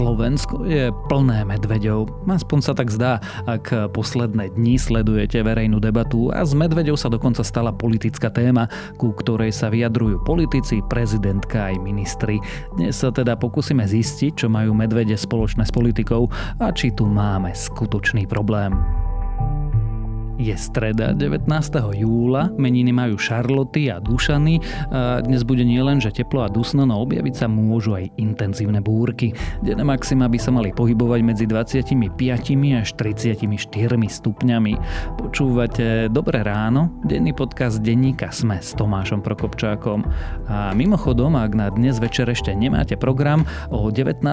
Slovensko je plné medveďov. Aspoň sa tak zdá, ak posledné dni sledujete verejnú debatu a z medveďov sa dokonca stala politická téma, ku ktorej sa vyjadrujú politici, prezidentka aj ministri. Dnes sa teda pokúsime zistiť, čo majú medvede spoločné s politikou a či tu máme skutočný problém. Je streda 19. júla, meniny majú Šarloty a Dušany. Dnes bude nielen, že teplo a dusno, no objaviť sa môžu aj intenzívne búrky. Denné maxima by sa mali pohybovať medzi 25 až 34 stupňami. Počúvate Dobré ráno, denný podcast denníka Sme s Tomášom Prokopčákom. A mimochodom, ak na dnes večer ešte nemáte program, o 19.00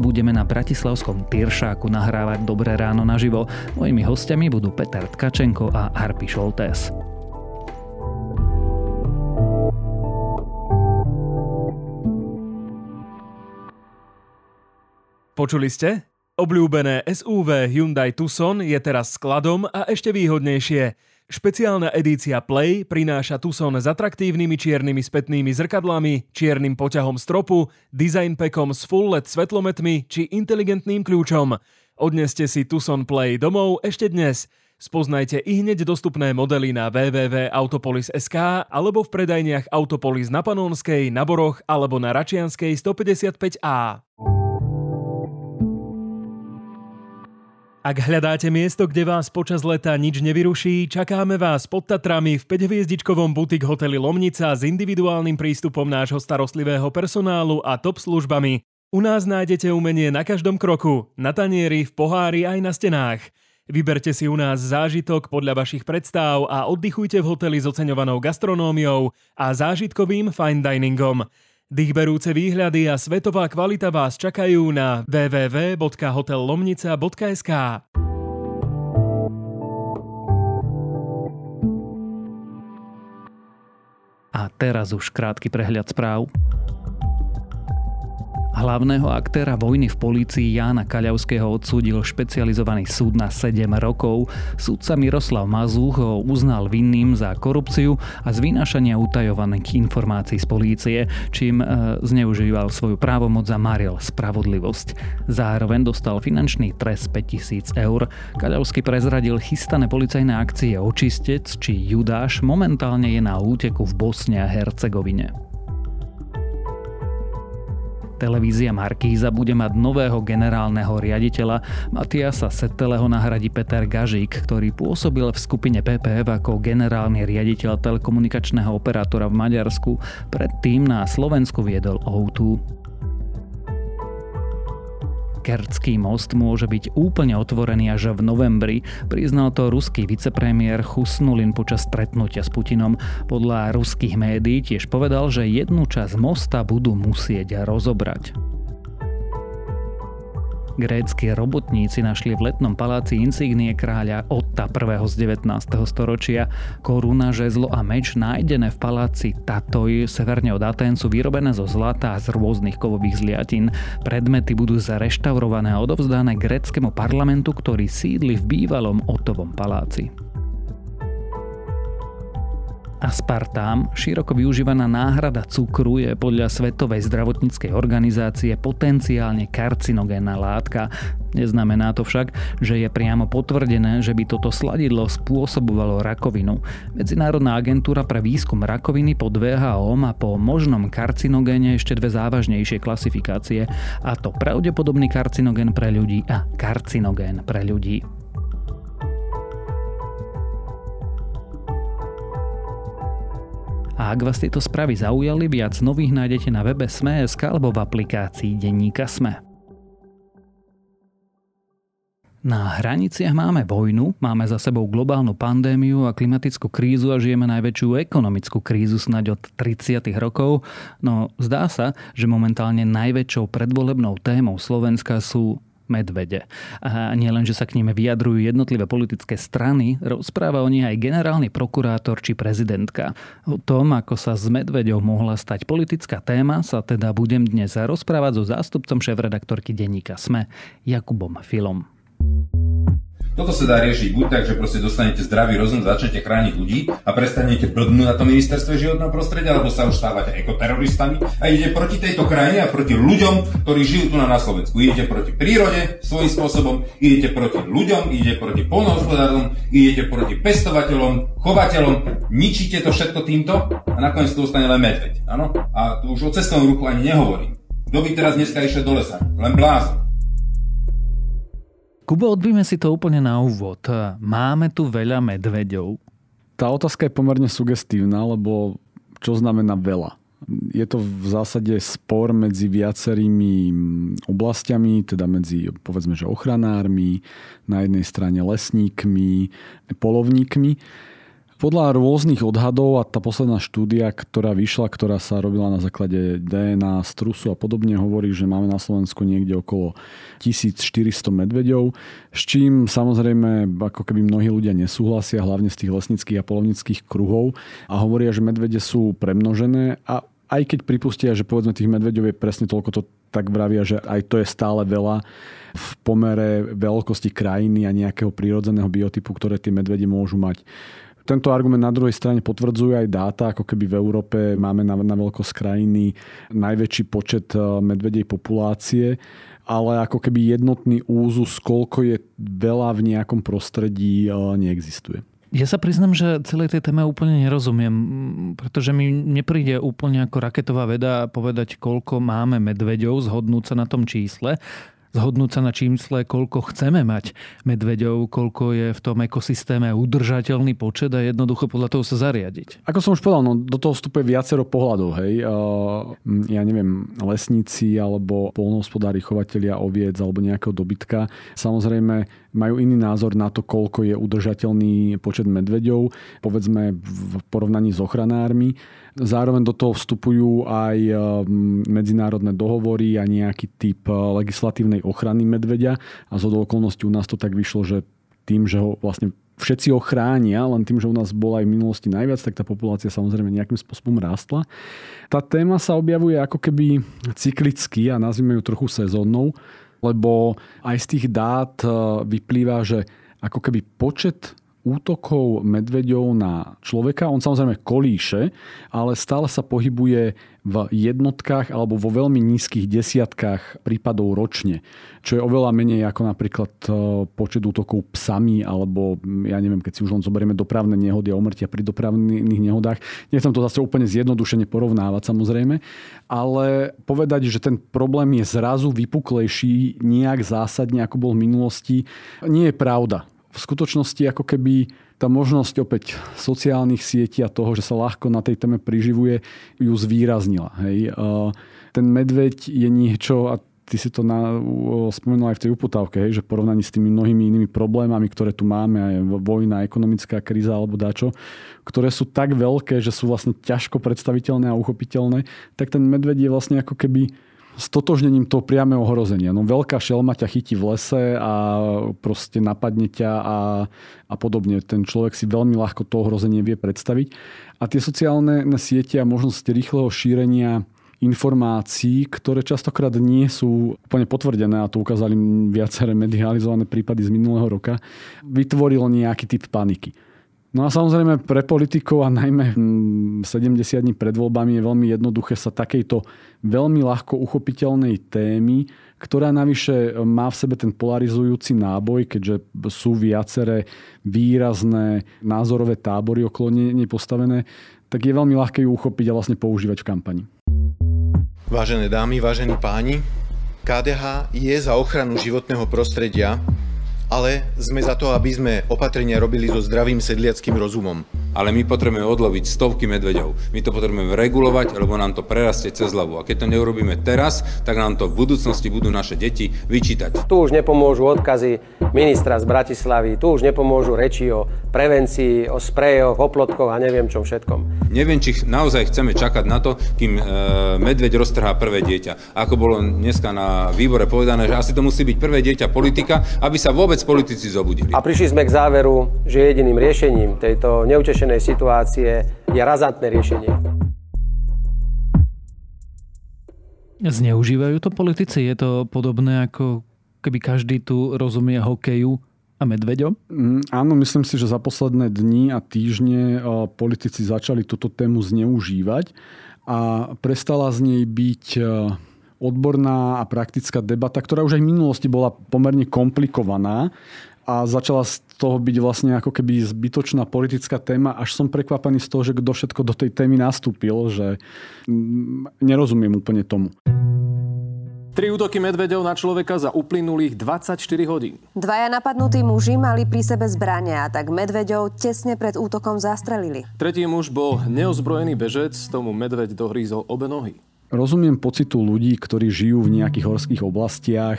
budeme na Bratislavskom Tyršáku nahrávať Dobré ráno naživo. Mojimi hostiami budú Peter Tka Tkačenko a Harpy Šoltés. Počuli ste? Obľúbené SUV Hyundai Tucson je teraz skladom a ešte výhodnejšie. Špeciálna edícia Play prináša Tucson s atraktívnymi čiernymi spätnými zrkadlami, čiernym poťahom stropu, design packom s full LED svetlometmi či inteligentným kľúčom. Odneste si Tucson Play domov ešte dnes – Spoznajte i hneď dostupné modely na www.autopolis.sk alebo v predajniach Autopolis na Panónskej, na Boroch alebo na Račianskej 155A. Ak hľadáte miesto, kde vás počas leta nič nevyruší, čakáme vás pod Tatrami v 5-hviezdičkovom butik hoteli Lomnica s individuálnym prístupom nášho starostlivého personálu a top službami. U nás nájdete umenie na každom kroku, na tanieri, v pohári aj na stenách. Vyberte si u nás zážitok podľa vašich predstav a oddychujte v hoteli s oceňovanou gastronómiou a zážitkovým fine diningom. Dýchberúce výhľady a svetová kvalita vás čakajú na www.hotellomnica.sk. A teraz už krátky prehľad správ. Hlavného aktéra vojny v polícii Jána Kaľavského odsúdil špecializovaný súd na 7 rokov. Súdca Miroslav Mazúch ho uznal vinným za korupciu a zvynášania utajovaných informácií z polície, čím e, zneužíval svoju právomoc a maril spravodlivosť. Zároveň dostal finančný trest 5000 eur. Kaľavský prezradil chystané policajné akcie Očistec či Judáš momentálne je na úteku v Bosne a Hercegovine. Televízia Markíza bude mať nového generálneho riaditeľa. Matiasa Seteleho nahradí Peter Gažík, ktorý pôsobil v skupine PPF ako generálny riaditeľ telekomunikačného operátora v Maďarsku. Predtým na Slovensku viedol O2. Kertský most môže byť úplne otvorený až v novembri, priznal to ruský vicepremiér Chusnulin počas stretnutia s Putinom. Podľa ruských médií tiež povedal, že jednu časť mosta budú musieť rozobrať. Grécky robotníci našli v letnom paláci insignie kráľa Otta I. z 19. storočia. Koruna, žezlo a meč nájdené v paláci Tatoj severne od Atén sú vyrobené zo zlata a z rôznych kovových zliatin. Predmety budú zareštaurované a odovzdané gréckému parlamentu, ktorý sídli v bývalom Otovom paláci. Aspartám, široko využívaná náhrada cukru, je podľa Svetovej zdravotníckej organizácie potenciálne karcinogénna látka. Neznamená to však, že je priamo potvrdené, že by toto sladidlo spôsobovalo rakovinu. Medzinárodná agentúra pre výskum rakoviny pod VHO má po možnom karcinogéne ešte dve závažnejšie klasifikácie, a to pravdepodobný karcinogén pre ľudí a karcinogén pre ľudí. Ak vás tieto správy zaujali, viac nových nájdete na webe Sme.sk alebo v aplikácii Denníka Sme. Na hraniciach máme vojnu, máme za sebou globálnu pandémiu a klimatickú krízu a žijeme najväčšiu ekonomickú krízu snáď od 30. rokov, no zdá sa, že momentálne najväčšou predvolebnou témou Slovenska sú medvede. A nielen, že sa k nimi vyjadrujú jednotlivé politické strany, rozpráva o nich aj generálny prokurátor či prezidentka. O tom, ako sa z medveďou mohla stať politická téma, sa teda budem dnes rozprávať so zástupcom šéf-redaktorky denníka SME, Jakubom Filom. Toto sa dá riešiť buď tak, že proste dostanete zdravý rozum, začnete chrániť ľudí a prestanete blbnúť na to ministerstve životného prostredia, alebo sa už stávate ekoteroristami a idete proti tejto krajine a proti ľuďom, ktorí žijú tu na, Slovensku. Idete proti prírode svojím spôsobom, idete proti ľuďom, idete proti polnohospodárom, idete proti pestovateľom, chovateľom, ničíte to všetko týmto a nakoniec to ostane len medveď. Áno? A tu už o cestovnom ruchu ani nehovorím. Kto by teraz dneska išiel do lesa? Len blázon. Kubo, odbíme si to úplne na úvod. Máme tu veľa medveďov. Tá otázka je pomerne sugestívna, lebo čo znamená veľa? Je to v zásade spor medzi viacerými oblastiami, teda medzi povedzme, že ochranármi, na jednej strane lesníkmi, polovníkmi. Podľa rôznych odhadov a tá posledná štúdia, ktorá vyšla, ktorá sa robila na základe DNA, strusu a podobne, hovorí, že máme na Slovensku niekde okolo 1400 medveďov, s čím samozrejme ako keby mnohí ľudia nesúhlasia, hlavne z tých lesnických a polovnických kruhov a hovoria, že medvede sú premnožené a aj keď pripustia, že povedzme tých medveďov je presne toľko, to tak vravia, že aj to je stále veľa v pomere veľkosti krajiny a nejakého prírodzeného biotypu, ktoré tie medvede môžu mať. Tento argument na druhej strane potvrdzujú aj dáta, ako keby v Európe máme na, na veľkosť krajiny najväčší počet e, medvedej populácie, ale ako keby jednotný úzus, koľko je veľa v nejakom prostredí, e, neexistuje. Ja sa priznam, že celej tej téme úplne nerozumiem, pretože mi nepríde úplne ako raketová veda povedať, koľko máme medveďov, zhodnúť sa na tom čísle zhodnúť sa na čísle, koľko chceme mať medveďov, koľko je v tom ekosystéme udržateľný počet a jednoducho podľa toho sa zariadiť. Ako som už povedal, no, do toho vstupuje viacero pohľadov. Hej. Ja neviem, lesníci alebo polnohospodári, chovatelia oviec alebo nejakého dobytka. Samozrejme majú iný názor na to, koľko je udržateľný počet medveďov, povedzme v porovnaní s ochranármi. Zároveň do toho vstupujú aj medzinárodné dohovory a nejaký typ e, legislatívnej ochrany medveďa a zo okolností u nás to tak vyšlo, že tým, že ho vlastne všetci ho chránia, len tým, že u nás bola aj v minulosti najviac, tak tá populácia samozrejme nejakým spôsobom rástla. Tá téma sa objavuje ako keby cyklicky a nazvime ju trochu sezónnou, lebo aj z tých dát e, vyplýva, že ako keby počet útokov medveďov na človeka. On samozrejme kolíše, ale stále sa pohybuje v jednotkách alebo vo veľmi nízkych desiatkách prípadov ročne. Čo je oveľa menej ako napríklad e, počet útokov psami alebo ja neviem, keď si už len zoberieme dopravné nehody a umrtia pri dopravných nehodách. Nechcem to zase úplne zjednodušene porovnávať samozrejme, ale povedať, že ten problém je zrazu vypuklejší nejak zásadne ako bol v minulosti, nie je pravda v skutočnosti ako keby tá možnosť opäť sociálnych sietí a toho, že sa ľahko na tej téme priživuje, ju zvýraznila. Hej. Ten medveď je niečo, a ty si to na, spomenul aj v tej uputávke, hej, že porovnaní s tými mnohými inými problémami, ktoré tu máme, aj vojna, ekonomická kríza alebo dačo, ktoré sú tak veľké, že sú vlastne ťažko predstaviteľné a uchopiteľné, tak ten medveď je vlastne ako keby stotožnením toho priameho ohrozenia. No veľká šelma ťa chytí v lese a proste napadne ťa a, a podobne. Ten človek si veľmi ľahko to ohrozenie vie predstaviť. A tie sociálne siete a možnosť rýchleho šírenia informácií, ktoré častokrát nie sú úplne potvrdené, a to ukázali viaceré medializované prípady z minulého roka, vytvoril nejaký typ paniky. No a samozrejme pre politikov a najmä 70 dní pred voľbami je veľmi jednoduché sa takejto veľmi ľahko uchopiteľnej témy, ktorá navyše má v sebe ten polarizujúci náboj, keďže sú viaceré výrazné názorové tábory okolo nej postavené, tak je veľmi ľahké ju uchopiť a vlastne používať v kampani. Vážené dámy, vážení páni, KDH je za ochranu životného prostredia ale sme za to, aby sme opatrenia robili so zdravým sedliackým rozumom. Ale my potrebujeme odloviť stovky medveďov. My to potrebujeme regulovať, lebo nám to prerastie cez hlavu. A keď to neurobíme teraz, tak nám to v budúcnosti budú naše deti vyčítať. Tu už nepomôžu odkazy ministra z Bratislavy, tu už nepomôžu reči o prevencii, o sprejoch, o plotkoch a neviem čom všetkom. Neviem, či naozaj chceme čakať na to, kým e, medveď roztrhá prvé dieťa. Ako bolo dneska na výbore povedané, že asi to musí byť prvé dieťa politika, aby sa vôbec politici zobudili. A prišli sme k záveru, že jediným riešením tejto neutešenej situácie je razantné riešenie. Zneužívajú to politici? Je to podobné ako keby každý tu rozumie hokeju a medveďom? Mm, áno, myslím si, že za posledné dni a týždne politici začali túto tému zneužívať a prestala z nej byť odborná a praktická debata, ktorá už aj v minulosti bola pomerne komplikovaná a začala z toho byť vlastne ako keby zbytočná politická téma, až som prekvapený z toho, že kto všetko do tej témy nastúpil, že mm, nerozumiem úplne tomu. Tri útoky medveďov na človeka za uplynulých 24 hodín. Dvaja napadnutí muži mali pri sebe zbrania, tak medveďov tesne pred útokom zastrelili. Tretí muž bol neozbrojený bežec, tomu medveď dohrízol obe nohy. Rozumiem pocitu ľudí, ktorí žijú v nejakých horských oblastiach,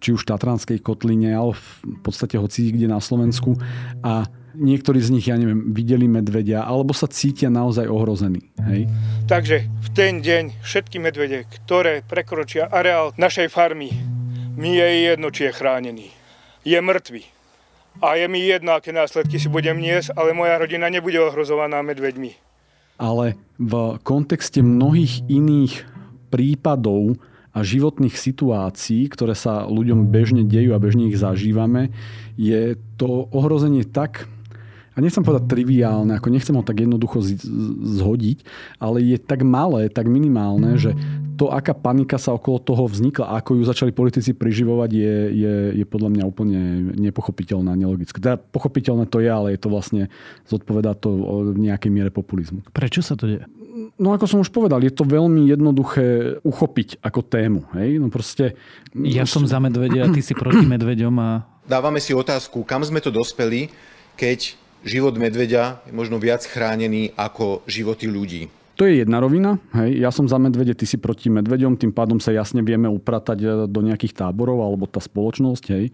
či už v Tatranskej kotline, alebo v podstate hoci kde na Slovensku. A niektorí z nich, ja neviem, videli medvedia, alebo sa cítia naozaj ohrození. Hej? Takže v ten deň všetky medvede, ktoré prekročia areál našej farmy, mi je jedno, či je chránený. Je mŕtvy. A je mi jedno, aké následky si budem niesť, ale moja rodina nebude ohrozovaná medveďmi ale v kontexte mnohých iných prípadov a životných situácií, ktoré sa ľuďom bežne dejú a bežne ich zažívame, je to ohrozenie tak a nechcem povedať triviálne, ako nechcem ho tak jednoducho zhodiť, ale je tak malé, tak minimálne, že to, aká panika sa okolo toho vznikla, ako ju začali politici priživovať, je, je, je podľa mňa úplne nepochopiteľná, nelogické. Teda pochopiteľné to je, ale je to vlastne, zodpovedá to o nejakej miere populizmu. Prečo sa to deje? No ako som už povedal, je to veľmi jednoduché uchopiť ako tému. Hej? No proste... Ja som za medvede a ty si proti medveďom a... Dávame si otázku, kam sme to dospeli, keď život medveďa je možno viac chránený ako životy ľudí. To je jedna rovina. Hej. Ja som za medvede, ty si proti medveďom, tým pádom sa jasne vieme upratať e, do nejakých táborov alebo tá spoločnosť. Hej.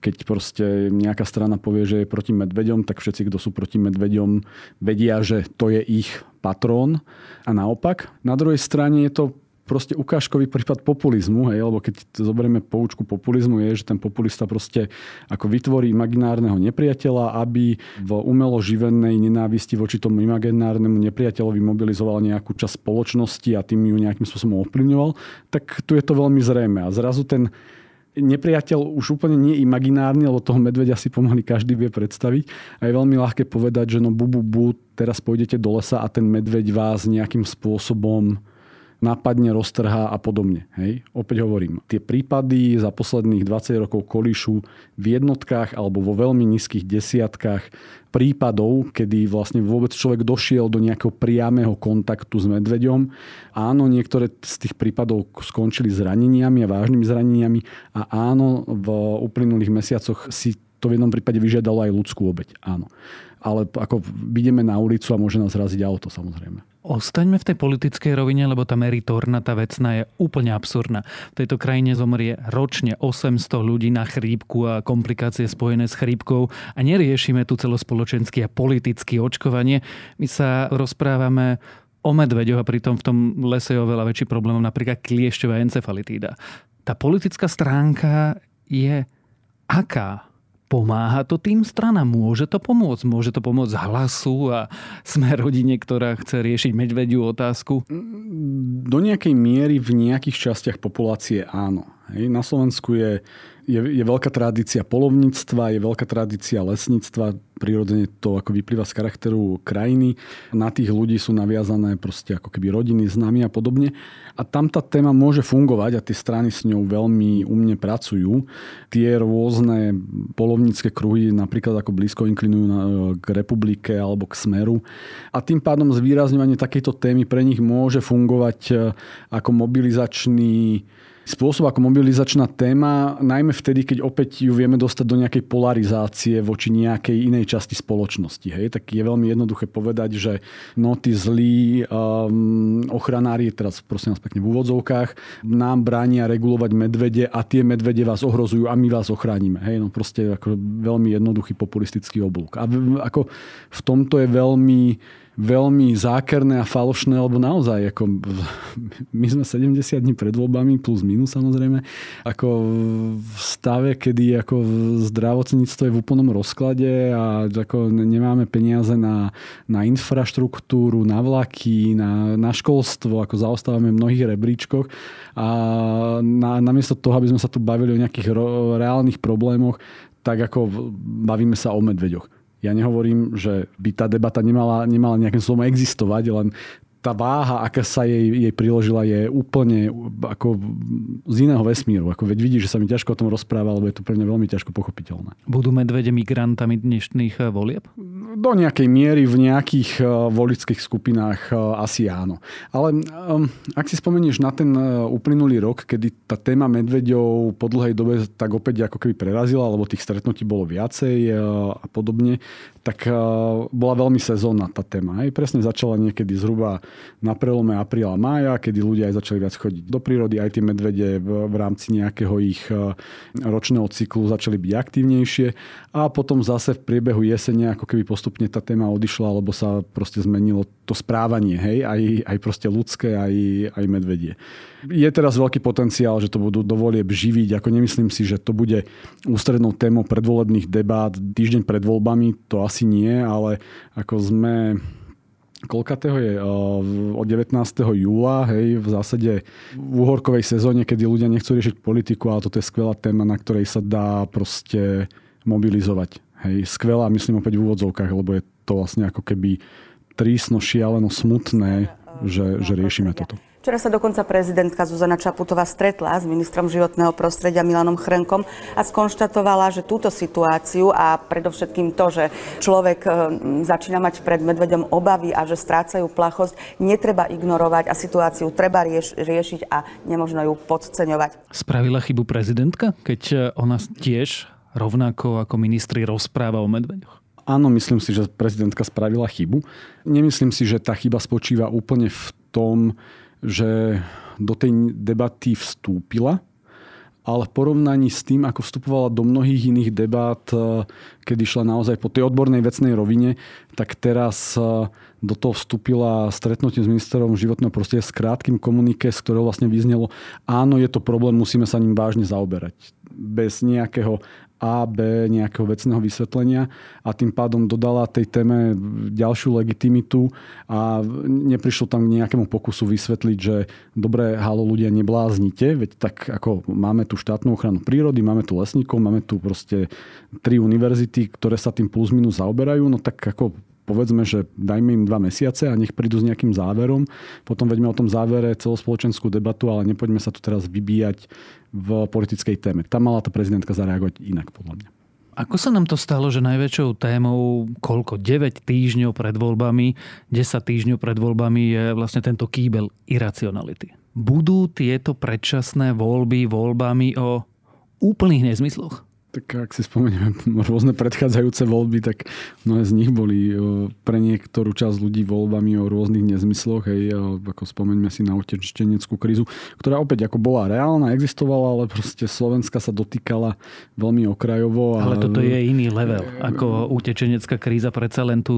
Keď proste nejaká strana povie, že je proti medveďom, tak všetci, kto sú proti medveďom, vedia, že to je ich patrón. A naopak, na druhej strane je to proste ukážkový prípad populizmu, hej, lebo keď zoberieme poučku populizmu, je, že ten populista proste ako vytvorí imaginárneho nepriateľa, aby v umelo živenej nenávisti voči tomu imaginárnemu nepriateľovi mobilizoval nejakú časť spoločnosti a tým ju nejakým spôsobom ovplyvňoval, tak tu je to veľmi zrejme. A zrazu ten nepriateľ už úplne nie imaginárny, lebo toho medvedia si pomaly každý vie predstaviť. A je veľmi ľahké povedať, že no bu, bu, bu, teraz pôjdete do lesa a ten medveď vás nejakým spôsobom napadne, roztrhá a podobne. Hej? Opäť hovorím, tie prípady za posledných 20 rokov kolíšu v jednotkách alebo vo veľmi nízkych desiatkách prípadov, kedy vlastne vôbec človek došiel do nejakého priamého kontaktu s medveďom. Áno, niektoré z tých prípadov skončili zraneniami a vážnymi zraneniami a áno, v uplynulých mesiacoch si to v jednom prípade vyžiadalo aj ľudskú obeď. Áno. Ale ako vidíme na ulicu a môže nás raziť auto samozrejme. Ostaňme v tej politickej rovine, lebo tá meritorná, tá vecná je úplne absurdná. V tejto krajine zomrie ročne 800 ľudí na chrípku a komplikácie spojené s chrípkou a neriešime tu celospoločenský a politický očkovanie. My sa rozprávame o medveďoch a pritom v tom lese je oveľa väčší problém napríklad kliešťová encefalitída. Tá politická stránka je aká? Pomáha to tým stranám? Môže to pomôcť? Môže to pomôcť hlasu a sme rodine, ktorá chce riešiť medvediu otázku? Do nejakej miery v nejakých častiach populácie áno. Na Slovensku je je, je veľká tradícia polovníctva, je veľká tradícia lesníctva, prirodzene to ako vyplýva z charakteru krajiny. Na tých ľudí sú naviazané proste ako keby rodiny, známi a podobne. A tam tá téma môže fungovať a tie strany s ňou veľmi umne pracujú. Tie rôzne polovnícke kruhy napríklad ako blízko inklinujú na, k republike alebo k smeru. A tým pádom zvýrazňovanie takejto témy pre nich môže fungovať e, ako mobilizačný spôsob ako mobilizačná téma, najmä vtedy, keď opäť ju vieme dostať do nejakej polarizácie voči nejakej inej časti spoločnosti. Hej? Tak je veľmi jednoduché povedať, že no tí zlí um, ochranári, teraz prosím vás pekne v úvodzovkách, nám bránia regulovať medvede a tie medvede vás ohrozujú a my vás ochránime. Hej? No proste ako veľmi jednoduchý populistický oblúk. A ako v tomto je veľmi veľmi zákerné a falošné, lebo naozaj, ako, my sme 70 dní pred voľbami, plus minus samozrejme, ako v stave, kedy ako zdravotníctvo je v úplnom rozklade a ako nemáme peniaze na, na infraštruktúru, na vlaky, na, na školstvo, ako zaostávame v mnohých rebríčkoch a na, namiesto toho, aby sme sa tu bavili o nejakých ro, reálnych problémoch, tak ako bavíme sa o medveďoch. Ja nehovorím, že by tá debata nemala, nemala nejakým spôsobom existovať, len tá váha, aká sa jej, jej priložila, je úplne ako z iného vesmíru. Ako veď vidíš, že sa mi ťažko o tom rozpráva, lebo je to pre mňa veľmi ťažko pochopiteľné. Budú medvede migrantami dnešných eh, volieb? Do nejakej miery v nejakých eh, volických skupinách eh, asi áno. Ale ak si spomenieš na ten uplynulý rok, kedy tá téma medveďov po dlhej dobe tak opäť ako keby prerazila, lebo tých stretnutí bolo viacej a podobne, tak bola veľmi sezónna tá téma. Aj presne začala niekedy zhruba na prelome apríla mája, kedy ľudia aj začali viac chodiť do prírody, aj tie medvede v, v rámci nejakého ich ročného cyklu začali byť aktívnejšie a potom zase v priebehu jesene ako keby postupne tá téma odišla, lebo sa proste zmenilo to správanie, hej, aj, aj proste ľudské, aj, aj medvedie. Je teraz veľký potenciál, že to budú dovolieb živiť. Ako nemyslím si, že to bude ústrednou témou predvolebných debát týždeň pred voľbami. To asi nie, ale ako sme koľkatého je od 19. júla, hej, v zásade v uhorkovej sezóne, kedy ľudia nechcú riešiť politiku, ale toto je skvelá téma, na ktorej sa dá proste mobilizovať. Hej, skvelá, myslím opäť v úvodzovkách, lebo je to vlastne ako keby trísno, šialeno, smutné, že, že riešime toto. Včera sa dokonca prezidentka Zuzana Čaputová stretla s ministrom životného prostredia Milanom Chrenkom a skonštatovala, že túto situáciu a predovšetkým to, že človek e, začína mať pred medveďom obavy a že strácajú plachosť, netreba ignorovať a situáciu treba rieš- riešiť a nemožno ju podceňovať. Spravila chybu prezidentka, keď e, ona tiež rovnako ako ministri rozpráva o medveďoch? Áno, myslím si, že prezidentka spravila chybu. Nemyslím si, že tá chyba spočíva úplne v tom, že do tej debaty vstúpila, ale v porovnaní s tým, ako vstupovala do mnohých iných debát, eh, kedy šla naozaj po tej odbornej vecnej rovine, tak teraz eh, do toho vstúpila stretnutie s ministerom životného prostredia s krátkým komunike, z ktorého vlastne vyznelo, áno, je to problém, musíme sa ním vážne zaoberať. Bez nejakého a, B nejakého vecného vysvetlenia a tým pádom dodala tej téme ďalšiu legitimitu a neprišlo tam k nejakému pokusu vysvetliť, že dobre, halo ľudia, nebláznite, veď tak ako máme tu štátnu ochranu prírody, máme tu lesníkov, máme tu proste tri univerzity, ktoré sa tým plus minus zaoberajú, no tak ako povedzme, že dajme im dva mesiace a nech prídu s nejakým záverom. Potom veďme o tom závere celospoločenskú debatu, ale nepoďme sa tu teraz vybíjať v politickej téme. Tam mala tá prezidentka zareagovať inak, podľa mňa. Ako sa nám to stalo, že najväčšou témou, koľko, 9 týždňov pred voľbami, 10 týždňov pred voľbami je vlastne tento kýbel iracionality. Budú tieto predčasné voľby voľbami o úplných nezmysloch? Tak ak si spomenieme rôzne predchádzajúce voľby, tak mnohé z nich boli pre niektorú časť ľudí voľbami o rôznych nezmysloch. Hej, ako spomeňme si na utečeneckú krízu, ktorá opäť ako bola reálna, existovala, ale proste Slovenska sa dotýkala veľmi okrajovo. A... Ale toto je iný level ako utečenecká kríza. Predsa len tu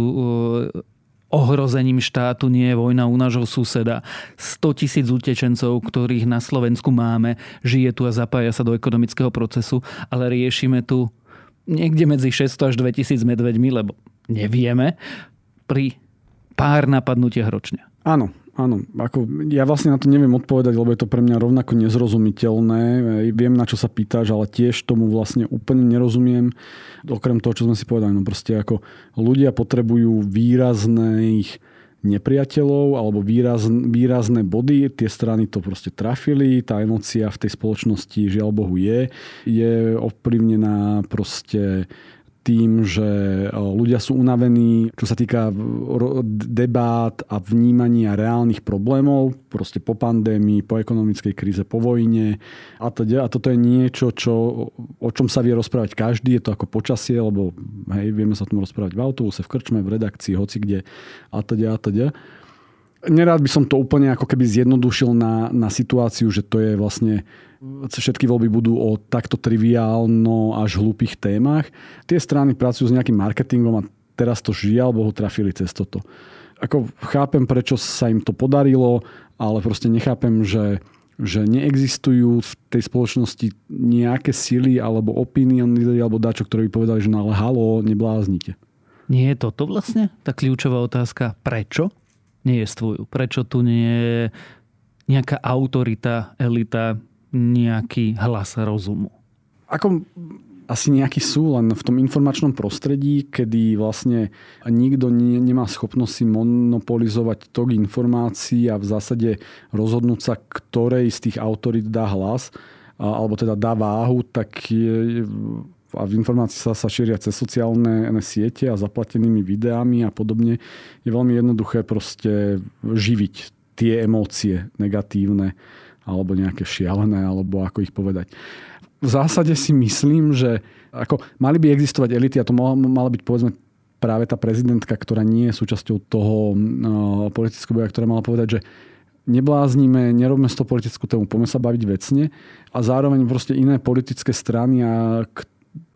ohrozením štátu nie je vojna u nášho suseda. 100 tisíc utečencov, ktorých na Slovensku máme, žije tu a zapája sa do ekonomického procesu, ale riešime tu niekde medzi 600 až 2000 medveďmi, lebo nevieme, pri pár napadnutiach ročne. Áno, Áno, ako ja vlastne na to neviem odpovedať, lebo je to pre mňa rovnako nezrozumiteľné. Viem, na čo sa pýtaš, ale tiež tomu vlastne úplne nerozumiem. Okrem toho, čo sme si povedali, no proste ako ľudia potrebujú výrazných nepriateľov alebo výraz, výrazné body. Tie strany to proste trafili. Tá emócia v tej spoločnosti žiaľ Bohu je. Je ovplyvnená proste tým, že e, ľudia sú unavení, čo sa týka debát a vnímania reálnych problémov, proste po pandémii, po ekonomickej kríze, po vojne a, teda. a toto je niečo, čo, o čom sa vie rozprávať každý, je to ako počasie, lebo hej, vieme sa o tom rozprávať v autobuse, v krčme, v redakcii, hoci kde a teda a teda. Nerád by som to úplne ako keby zjednodušil na, na situáciu, že to je vlastne všetky voľby budú o takto triviálno až hlúpých témach. Tie strany pracujú s nejakým marketingom a teraz to žiaľ Bohu trafili cez toto. Ako chápem, prečo sa im to podarilo, ale proste nechápem, že, že neexistujú v tej spoločnosti nejaké sily alebo opinion alebo dačo, ktoré by povedali, že no ale halo, nebláznite. Nie je toto vlastne tá kľúčová otázka? Prečo nie je stvojú? Prečo tu nie je nejaká autorita, elita, nejaký hlas rozumu? Ako asi nejaký sú, len v tom informačnom prostredí, kedy vlastne nikto nie, nemá schopnosť si monopolizovať tok informácií a v zásade rozhodnúť sa, ktorej z tých autorít dá hlas, alebo teda dá váhu, tak je, a v sa, sa šíria cez sociálne siete a zaplatenými videami a podobne, je veľmi jednoduché proste živiť tie emócie negatívne alebo nejaké šialené, alebo ako ich povedať. V zásade si myslím, že ako mali by existovať elity a to mala byť povedzme práve tá prezidentka, ktorá nie je súčasťou toho uh, politického boja, ktorá mala povedať, že nebláznime, nerobme z toho politickú tému, poďme sa baviť vecne a zároveň proste iné politické strany, a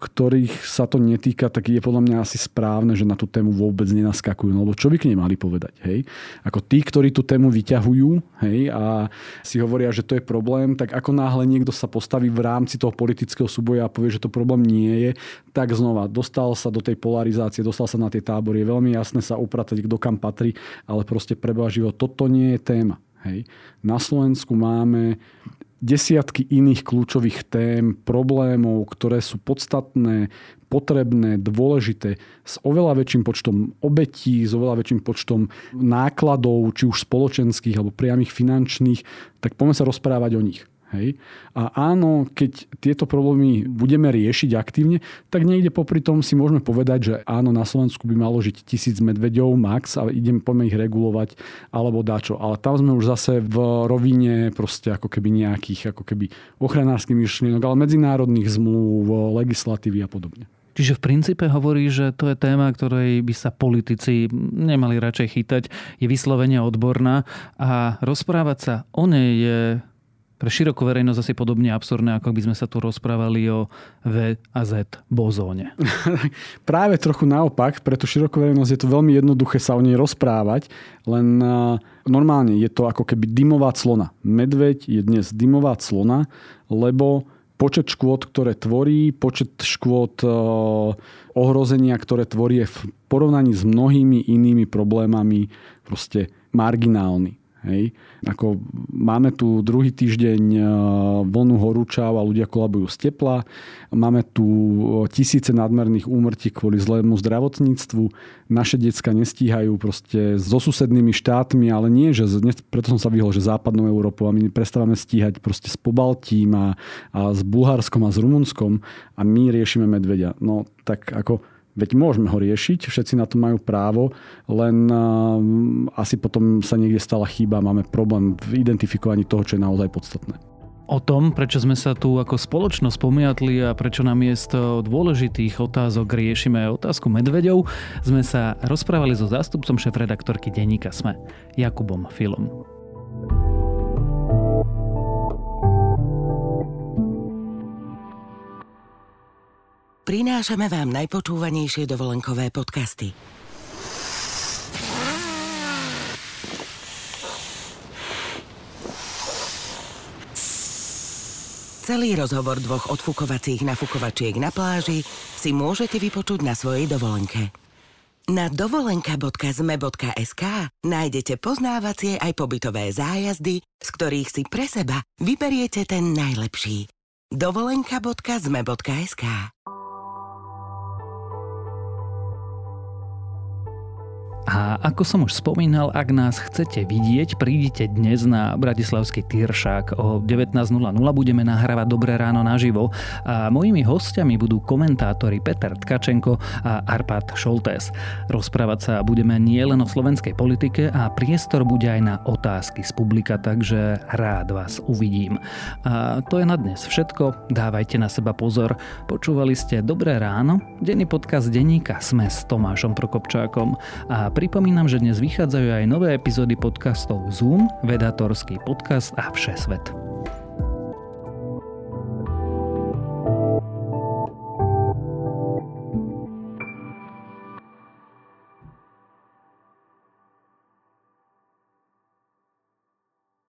ktorých sa to netýka, tak je podľa mňa asi správne, že na tú tému vôbec nenaskakujú. No, lebo čo by k nej mali povedať? Hej? Ako tí, ktorí tú tému vyťahujú hej, a si hovoria, že to je problém, tak ako náhle niekto sa postaví v rámci toho politického súboja a povie, že to problém nie je, tak znova dostal sa do tej polarizácie, dostal sa na tie tábory. Je veľmi jasné sa upratať, kto kam patrí, ale proste preba život. Toto nie je téma. Hej. Na Slovensku máme desiatky iných kľúčových tém, problémov, ktoré sú podstatné, potrebné, dôležité, s oveľa väčším počtom obetí, s oveľa väčším počtom nákladov, či už spoločenských alebo priamých finančných, tak poďme sa rozprávať o nich. Hej? A áno, keď tieto problémy budeme riešiť aktívne, tak niekde popri tom si môžeme povedať, že áno, na Slovensku by malo žiť tisíc medveďov max a idem, poďme ich regulovať alebo dačo. Ale tam sme už zase v rovine proste ako keby nejakých ako keby ochranárskych myšlienok, ale medzinárodných zmluv, legislatívy a podobne. Čiže v princípe hovorí, že to je téma, ktorej by sa politici nemali radšej chytať, je vyslovene odborná a rozprávať sa o nej je pre širokú verejnosť asi podobne absurdné, ako by sme sa tu rozprávali o V a Z bozóne. Práve trochu naopak, pre tú širokú verejnosť je to veľmi jednoduché sa o nej rozprávať, len normálne je to ako keby dymová clona. Medveď je dnes dymová clona, lebo počet škôd, ktoré tvorí, počet škôd ohrozenia, ktoré tvorí je v porovnaní s mnohými inými problémami proste marginálny. Hej. Ako máme tu druhý týždeň e, vlnu horúčav a ľudia kolabujú z tepla. Máme tu e, tisíce nadmerných úmrtí kvôli zlému zdravotníctvu. Naše decka nestíhajú proste so susednými štátmi, ale nie, že preto som sa vyhol, že západnou Európou a my prestávame stíhať proste s Pobaltím a, a s Bulharskom a s Rumunskom a my riešime medvedia. No tak ako Veď môžeme ho riešiť, všetci na to majú právo, len asi potom sa niekde stala chyba, máme problém v identifikovaní toho, čo je naozaj podstatné. O tom, prečo sme sa tu ako spoločnosť pomiatli a prečo na miesto dôležitých otázok riešime otázku medveďov, sme sa rozprávali so zástupcom šéf-redaktorky denníka SME, Jakubom Filom. Prinášame vám najpočúvanejšie dovolenkové podcasty. Celý rozhovor dvoch odfukovacích nafukovačiek na pláži si môžete vypočuť na svojej dovolenke. Na dovolenka.zme.sk nájdete poznávacie aj pobytové zájazdy, z ktorých si pre seba vyberiete ten najlepší. dovolenka.zme.sk A ako som už spomínal, ak nás chcete vidieť, prídite dnes na Bratislavský Tyršák. O 19.00 budeme nahrávať Dobré ráno naživo a mojimi hostiami budú komentátori Peter Tkačenko a Arpad Šoltés. Rozprávať sa budeme nielen o slovenskej politike a priestor bude aj na otázky z publika, takže rád vás uvidím. A to je na dnes všetko. Dávajte na seba pozor. Počúvali ste Dobré ráno, denný podcast denníka Sme s Tomášom Prokopčákom pripomínam, že dnes vychádzajú aj nové epizódy podcastov Zoom, Vedatorský podcast a Všesvet.